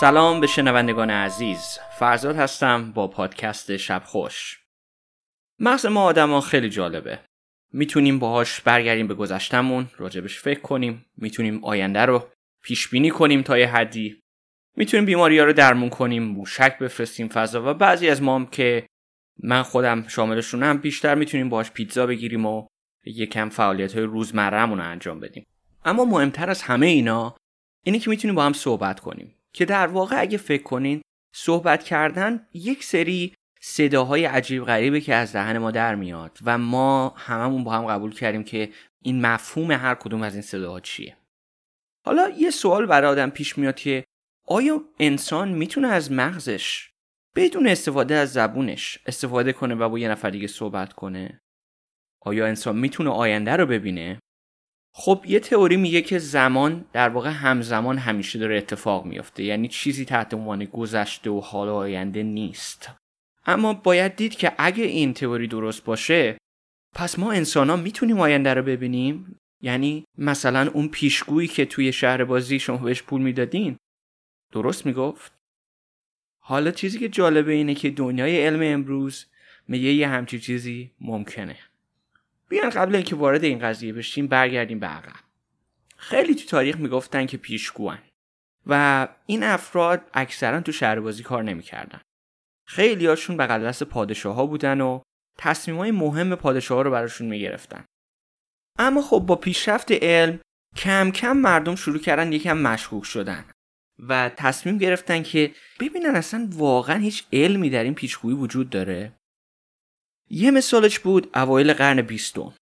سلام به شنوندگان عزیز. فرزاد هستم با پادکست شب خوش. مغز ما آدما خیلی جالبه. می‌تونیم باهاش برگردیم به گذشتمون راجبش فکر کنیم می‌تونیم آینده رو پیش بینی کنیم تا یه حدی. می‌تونیم بیماری ها رو درمون کنیم موشک بفرستیم فضا. و بعضی از ما هم که من خودم شاملشونم بیشتر می‌تونیم باهاش پیتزا بگیریم و یکم فعالیت های روزمرهمون رو انجام بدیم. اما مهمتر از همه اینا اینه که می‌تونیم با هم صحبت کنیم. که در واقع اگه فکر کنین صحبت کردن یک سری صداهای عجیب غریبه که از دهن ما در میاد و ما هممون با هم قبول کردیم که این مفهوم هر کدوم از این صداها چیه. حالا یه سوال برای آدم پیش میاد که آیا انسان می‌تونه از مغزش بدون استفاده از زبونش استفاده کنه و با یه نفر دیگه صحبت کنه؟ آیا انسان می‌تونه آینده رو ببینه؟ خب یه تئوری میگه که زمان در واقع همزمان همیشه داره اتفاق میافته یعنی چیزی تحت عنوان گذشته و حال و آینده نیست. اما باید دید که اگه این تئوری درست باشه پس ما انسان ها می‌تونیم آینده رو ببینیم؟ یعنی مثلا اون پیشگویی که توی شهر بازی شما بهش پول می‌دادین درست می‌گفت؟ حالا چیزی که جالبه اینه که دنیای علم امروز میگه یه همچی چیزی ممکنه. بیان قبل اینکه وارد این قضیه بشیم برگردیم به عقب. خیلی تو تاریخ می‌گفتن که پیشگوان. و این افراد اکثرا تو شهربازی کار نمی‌کردن. خیلی هاشون بغل دست پادشاه ها بودن و تصمیم های مهم پادشاه ها رو براشون می‌گرفتن. اما خب با پیشرفت علم کم کم مردم شروع کردن یکم مشکوک شدن و تصمیم گرفتن که ببینن اصلا واقعا هیچ علمی در این پیشگویی وجود داره. یه مثالش بود اوایل قرن بیستم.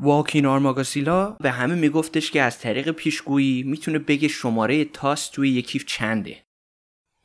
واکین آرماگاسیلا به همه میگفتش که از طریق پیشگویی می‌تونه بگه شماره تاس توی یک کیف چنده.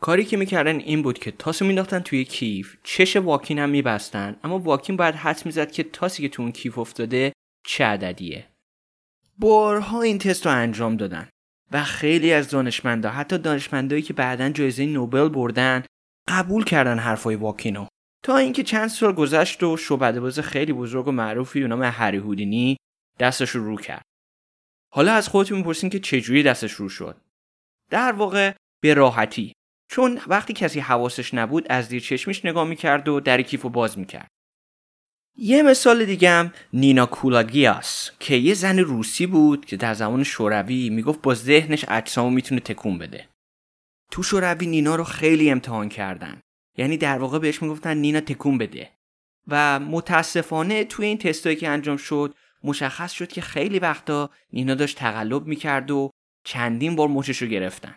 کاری که می‌کردن این بود که تاس مینداختن توی کیف چش واکین هم میبستن اما واکین باید حد می‌زد که تاسی که تو اون کیف افتاده چه عددیه. بارها این تست رو انجام دادن و خیلی از دانشمندا حتی دانشمندایی که بعدا جایزه نوبل بردن قبول کردن حرفای واکینو تا اینکه چند سال گذشت و شعبده باز خیلی بزرگ و معروفی به نام هری هودینی دستش رو رو کرد. حالا از خودتون می‌پرسین که چجوری دستش رو شد؟ در واقع به راحتی. چون وقتی کسی حواسش نبود از دیر چشمش نگاه می‌کرد و در کیف رو باز می‌کرد. یه مثال دیگه هم نینا کولاگیاس که یه زن روسی بود که در زمان شوروی می‌گفت با ذهنش اجسامو می‌تونه تکون بده. تو شوروی نینا رو خیلی امتحان کردن. یعنی در واقع بهش می‌گفتن نینا تکون بده. و متاسفانه توی این تستایی که انجام شد مشخص شد که خیلی وقتا نینا داشت تقلب می‌کرد و چندین بار مچش رو گرفتن.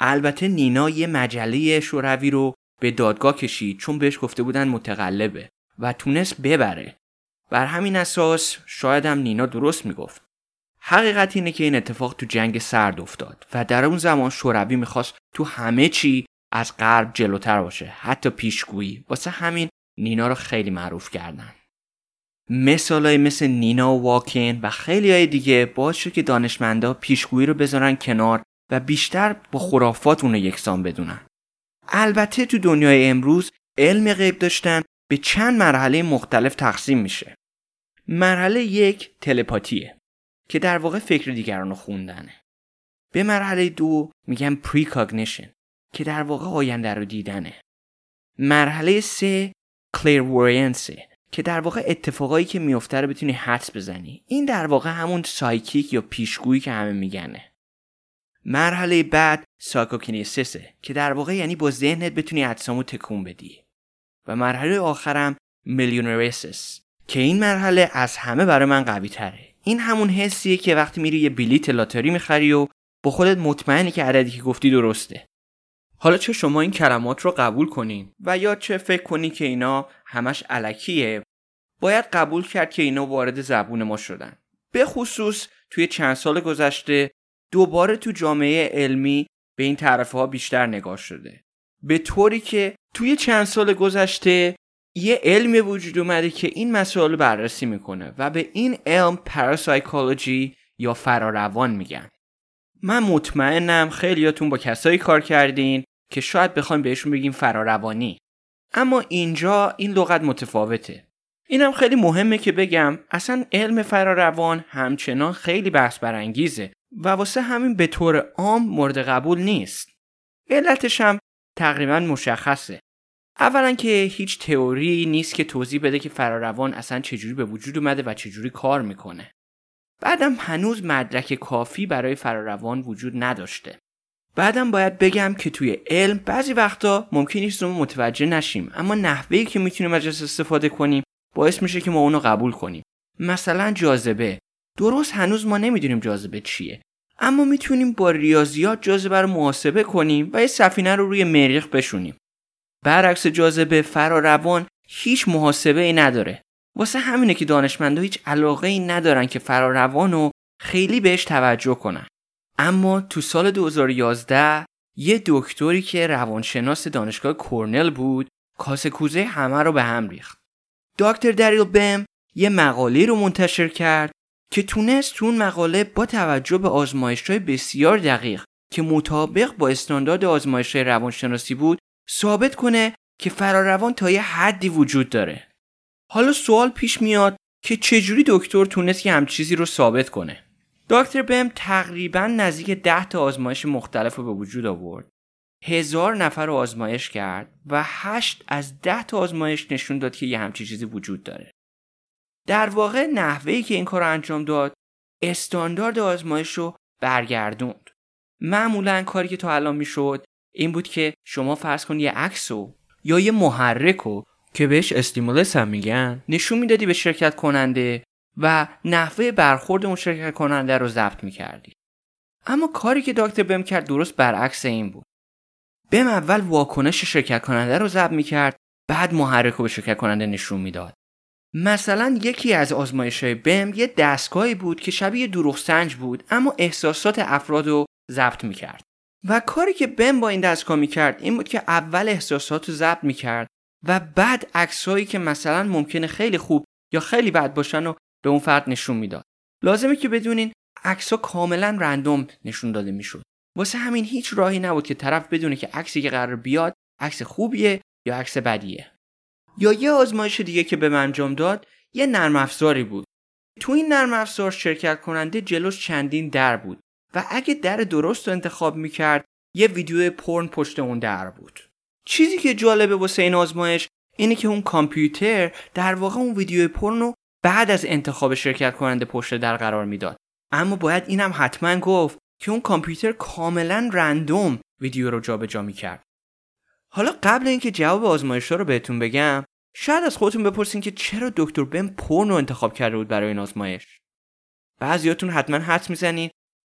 البته نینا یه مجله شوروی رو به دادگاه کشید چون بهش گفته بودن متقلبه و تونست ببره. بر همین اساس شاید هم نینا درست می‌گفت. حقیقت اینه که این اتفاق تو جنگ سرد افتاد و در اون زمان شوروی می‌خواست تو همه چی از غرب جلوتر باشه. حتی پیشگویی. واسه همین نینا رو خیلی معروف کردن. مثالای مثل نینا و واکین و خیلی های دیگه باعث شد که دانشمندا پیشگویی رو بذارن کنار و بیشتر با خرافات اون رو یکسان بدونن. البته تو دنیای امروز علم غیب داشتن به چند مرحله مختلف تقسیم میشه. مرحله یک تلپاتیه که در واقع فکر دیگران رو خوندنه. به مرحله دو میگن precognition که در واقع آینده رو دیدنه. مرحله سه clairvoyance ه که در واقع اتفاقایی که میفته رو بتونی حدس بزنی. این در واقع همون psychic یا پیشگویی که همه میگنه. مرحله بعد psychokinesis ه که در واقع یعنی با ذهنت بتونی اجسامو تکون بدی. و مرحله آخرم میلیونریسس که این مرحله از همه برای من قوی تره این همون حسیه که وقتی میری یه بلیت لاتاری می‌خری و با خودت مطمئنی که عددی که گفتی درسته. حالا چه شما این کلمات رو قبول کنین؟ و یا چه فکر کنین که اینا همش علکیه؟ باید قبول کرد که اینا وارد زبون ما شدن. به خصوص توی چند سال گذشته دوباره تو جامعه علمی به این طرف ها بیشتر نگاه شده. به طوری که توی چند سال گذشته یه علمی وجود اومده که این مسائل بررسی می‌کنه و به این علم پراسایکولوژی یا فراروان میگن. من مطمئنم خیلیاتون با کسایی کار کردین که شاید بخوایم بهشون بگیم فراروانی. اما اینجا این لغت متفاوته. اینم خیلی مهمه که بگم اصلا علم فراروان همچنان خیلی بحث برانگیزه و واسه همین به طور عام مورد قبول نیست. علتش هم تقریبا مشخصه. اولا که هیچ تئوری نیست که توضیح بده که فراروان اصلا چجوری به وجود اومده و چجوری کار می‌کنه. بعدم هنوز مدرک کافی برای فراروان وجود نداشته. بعدم باید بگم که توی علم بعضی وقتا ممکن نیست متوجه نشیم اما نحوهی که می‌تونیم ازش استفاده کنیم باعث میشه که ما اونو قبول کنیم. مثلا جاذبه. درست هنوز ما نمی‌دونیم جاذبه چیه اما می‌تونیم با ریاضیات جاذبه رو محاسبه کنیم و یه سفینه رو روی مریخ بشونیم. برعکس جاذبه فراروان هیچ محاسبه ای نداره. واسه همینه که دانشمندا هیچ علاقه ای ندارن که فراروان رو خیلی بهش توجه کنن. اما تو سال 2011 یه دکتری که روانشناس دانشگاه کورنل بود کاسه کوزه همه رو به هم ریخت. دکتر دریل بم یه مقاله رو منتشر کرد که تونست تو اون مقاله با توجه به آزمایش های بسیار دقیق که مطابق با استاندارد آزمایش های روانشناسی بود ثابت کنه که فراروان تا یه حدی وجود داره. حالا سوال پیش میاد که چجوری دکتر تونست یه همچیزی چیزی رو ثابت کنه؟ دکتر بم تقریبا نزدیک ده تا آزمایش مختلف رو به وجود آورد. هزار نفر رو آزمایش کرد و هشت از ده تا آزمایش نشون داد که یه همچی چیزی وجود داره. در واقع نحوهی که این کار انجام داد استاندارد آزمایش رو برگردوند. معمولا کاری که تا الان می‌شد این بود که شما فرض کن یه عکس یا یه محرک رو که بهش استیمولس هم میگن. نشون می‌دادی به شرکت کننده و نحوه برخورد اون شرکت کننده رو ضبط می‌کردی. اما کاری که دکتر بم کرد درست برعکس این بود. بم اول واکنش شرکت کننده رو ضبط می‌کرد بعد محرک رو به شرکت کننده نشون می‌داد. مثلا یکی از آزمایش های بم یه دستگاهی بود که شبیه دروغ سنج بود اما احساسات افراد رو ضبط می‌کرد. و کاری که بم با این دستگاه می‌کرد این بود که اول احساسات رو ضبط می‌کرد و بعد عکسهایی که مثلا ممکنه خیلی خوب یا خیلی بد باشن و به اون فرد نشون می‌داد. لازمه که بدونین عکسها کاملا رندوم نشون داده می‌شد. واسه همین هیچ راهی نبود که طرف بدونه که عکسی که قرار بیاد عکس خوبیه یا عکس بدیه. یا یه آزمایش دیگه که به انجام داد یه نرم افزاری بود. تو این نرم افزار شرکت کننده جلوش چندین در بود و اگه در درست رو انتخاب می‌کرد یه ویدیو پرن پشت اون در بود. چیزی که جالبه واسه این آزمایش اینه که اون کامپیوتر در واقع اون ویدیو پرن رو بعد از انتخاب شرکت کننده پشت در قرار می‌داد. اما باید اینم حتما گفت که اون کامپیوتر کاملا رندوم ویدیو رو جابجا می‌کرد. حالا قبل اینکه جواب آزمایش رو بهتون بگم شاید از خودتون بپرسین که چرا دکتر بم پورنو انتخاب کرده بود برای این آزمایش؟ بعضیاتون حتما حدس می‌زنین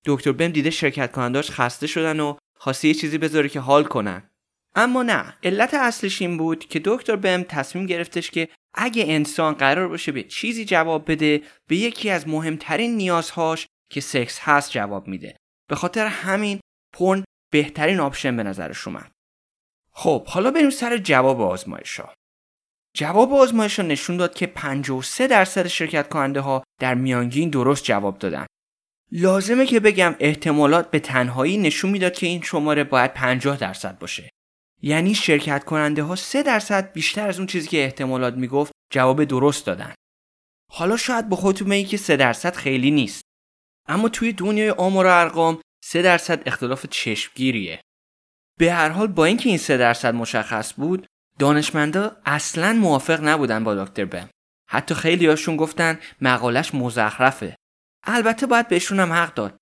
دکتر بم دیده شرکت کننداش خسته شدن و خواسته یه چیزی بذاره که حال کنن. اما نه علت اصلش این بود که دکتر بم تصمیم گرفتش که اگه انسان قرار باشه به چیزی جواب بده به یکی از مهمترین نیازهاش که سکس هست جواب میده. به خاطر همین پرن بهترین آپشن به نظرش اومد. خب حالا بریم سر جواب آزمایش جواب آزمایش نشون داد که 53 درصد شرکت کننده ها در میانگین درست جواب دادن. لازمه که بگم احتمالات به تنهایی نشون می‌داد که این شماره باید 50 درصد باشه. یعنی شرکت کننده ها 3 درصد بیشتر از اون چیزی که احتمالات می‌گفت جواب درست دادن. حالا شاید با خودتون بگید که 3 درصد خیلی نیست. اما توی دنیای آمار و ارقام 3 درصد اختلاف چشمگیریه. به هر حال با اینکه این 3 درصد مشخص بود دانشمندا اصلا موافق نبودن با دکتر بم. حتی خیلی هاشون گفتن مقالش مزخرفه. البته باید بهشون هم حق داد.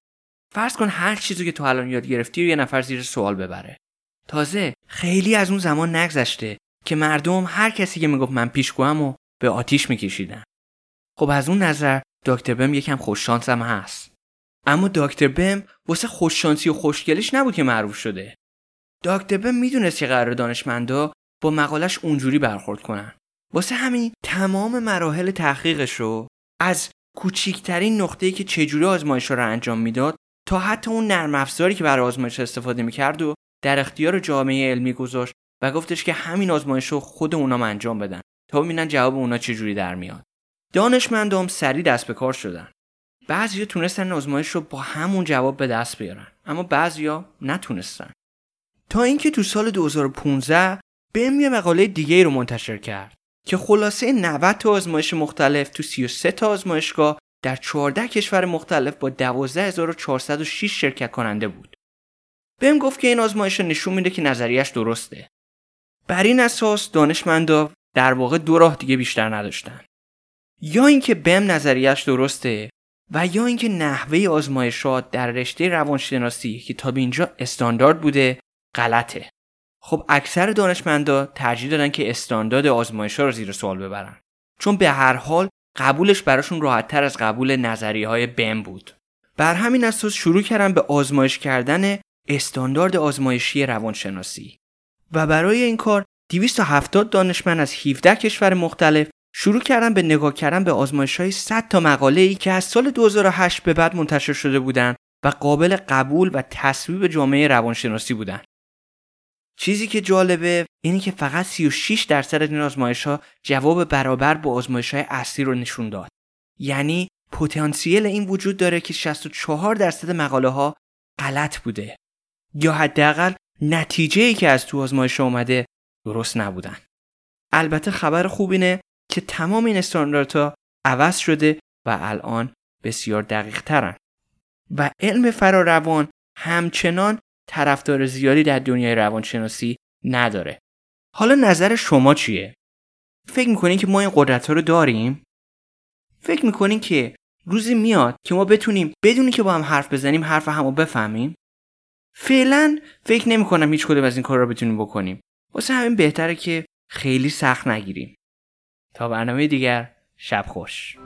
فرض کن هر چیزی که تو الان یاد گرفتی رو یه نفر زیر سوال ببره. تازه خیلی از اون زمان نگذشته که مردم هر کسی که می‌گفت من پیشگوام و به آتیش میکشیدن. خب از اون نظر دکتر بم یکم هم هست. اما دکتر بم واسه خوششانسی و خوشگلش نبود که معروف شده. دکتر بم می‌دونست که قرار دانشمندا با مقالش اونجوری برخورد کنن. واسه همین تمام مراحل تحقیقش رو از کوچیکترین نقطه‌ای که چجوری آزمایش رو انجام می‌داد تا حتی اون نرم افزاری که برای آزمایش استفاده می‌کرد و در اختیار جامعه علمی گذاشت و گفتش که همین آزمایش رو خود اونام انجام بدن. تا ببینن جواب اونا چجوری در میاد. دانشمندان سریع دست به کار شدن. بعضیا تونستن آزمایش رو با همون جواب به دست بیارن اما بعضیا نتونستن. تا اینکه تو سال 2015 بهم یه مقاله دیگه رو منتشر کرد که خلاصه 90 تا آزمایش مختلف تو 33 تا آزمایشگاه در 14 کشور مختلف با 12406 شرکت کننده بود. بهم گفت که این آزمایش نشون میده که نظریش درسته. بر این اساس دانشمندا در واقع دو راه دیگه بیشتر نداشتن. یا اینکه بم نظریش درسته و یا اینکه نحوه آزمایشات در رشته روانشناسی که تا به اینجا استاندارد بوده غلطه. خب اکثر دانشمندا ترجیح دادن که استاندارد آزمایش ها رو زیر سوال ببرن چون به هر حال قبولش براشون راحتتر از قبول نظریه های بم بود. بر همین اساس شروع کردن به آزمایش کردن استاندارد آزمایشی روانشناسی و برای این کار 270 دانشمند از 17 کشور مختلف شروع کردن به نگاه کردن به آزمایش های 100 تا مقاله ای که از سال 2008 به بعد منتشر شده بودند و قابل قبول و تصویب جامعه روانشناسی بودند. چیزی که جالبه اینه که فقط 36 درصد این آزمایش ها جواب برابر با آزمایش های اصلی رو نشون داد. یعنی پتانسیل این وجود داره که 64 درصد مقاله ها غلط بوده یا حداقل نتیجه ای که از تو آزمایش اومده درست نبودن. البته خبر خوب اینه که تمام این استانداردها عوض شده و الان بسیار دقیق ترن. و علم فراروان همچنان طرفدار زیادی در دنیای روانشناسی نداره. حالا نظر شما چیه؟ فکر می‌کنین که ما این قدرت ها رو داریم؟ فکر می‌کنین که روزی میاد که ما بتونیم بدونی که با هم حرف بزنیم حرف همو بفهمیم؟ فعلا فکر نمی کنم هیچ کدوم از این کار رو بتونیم بکنیم. واسه همین بهتره که خیلی سخت نگیریم. تا برنامه دیگر شب خوش.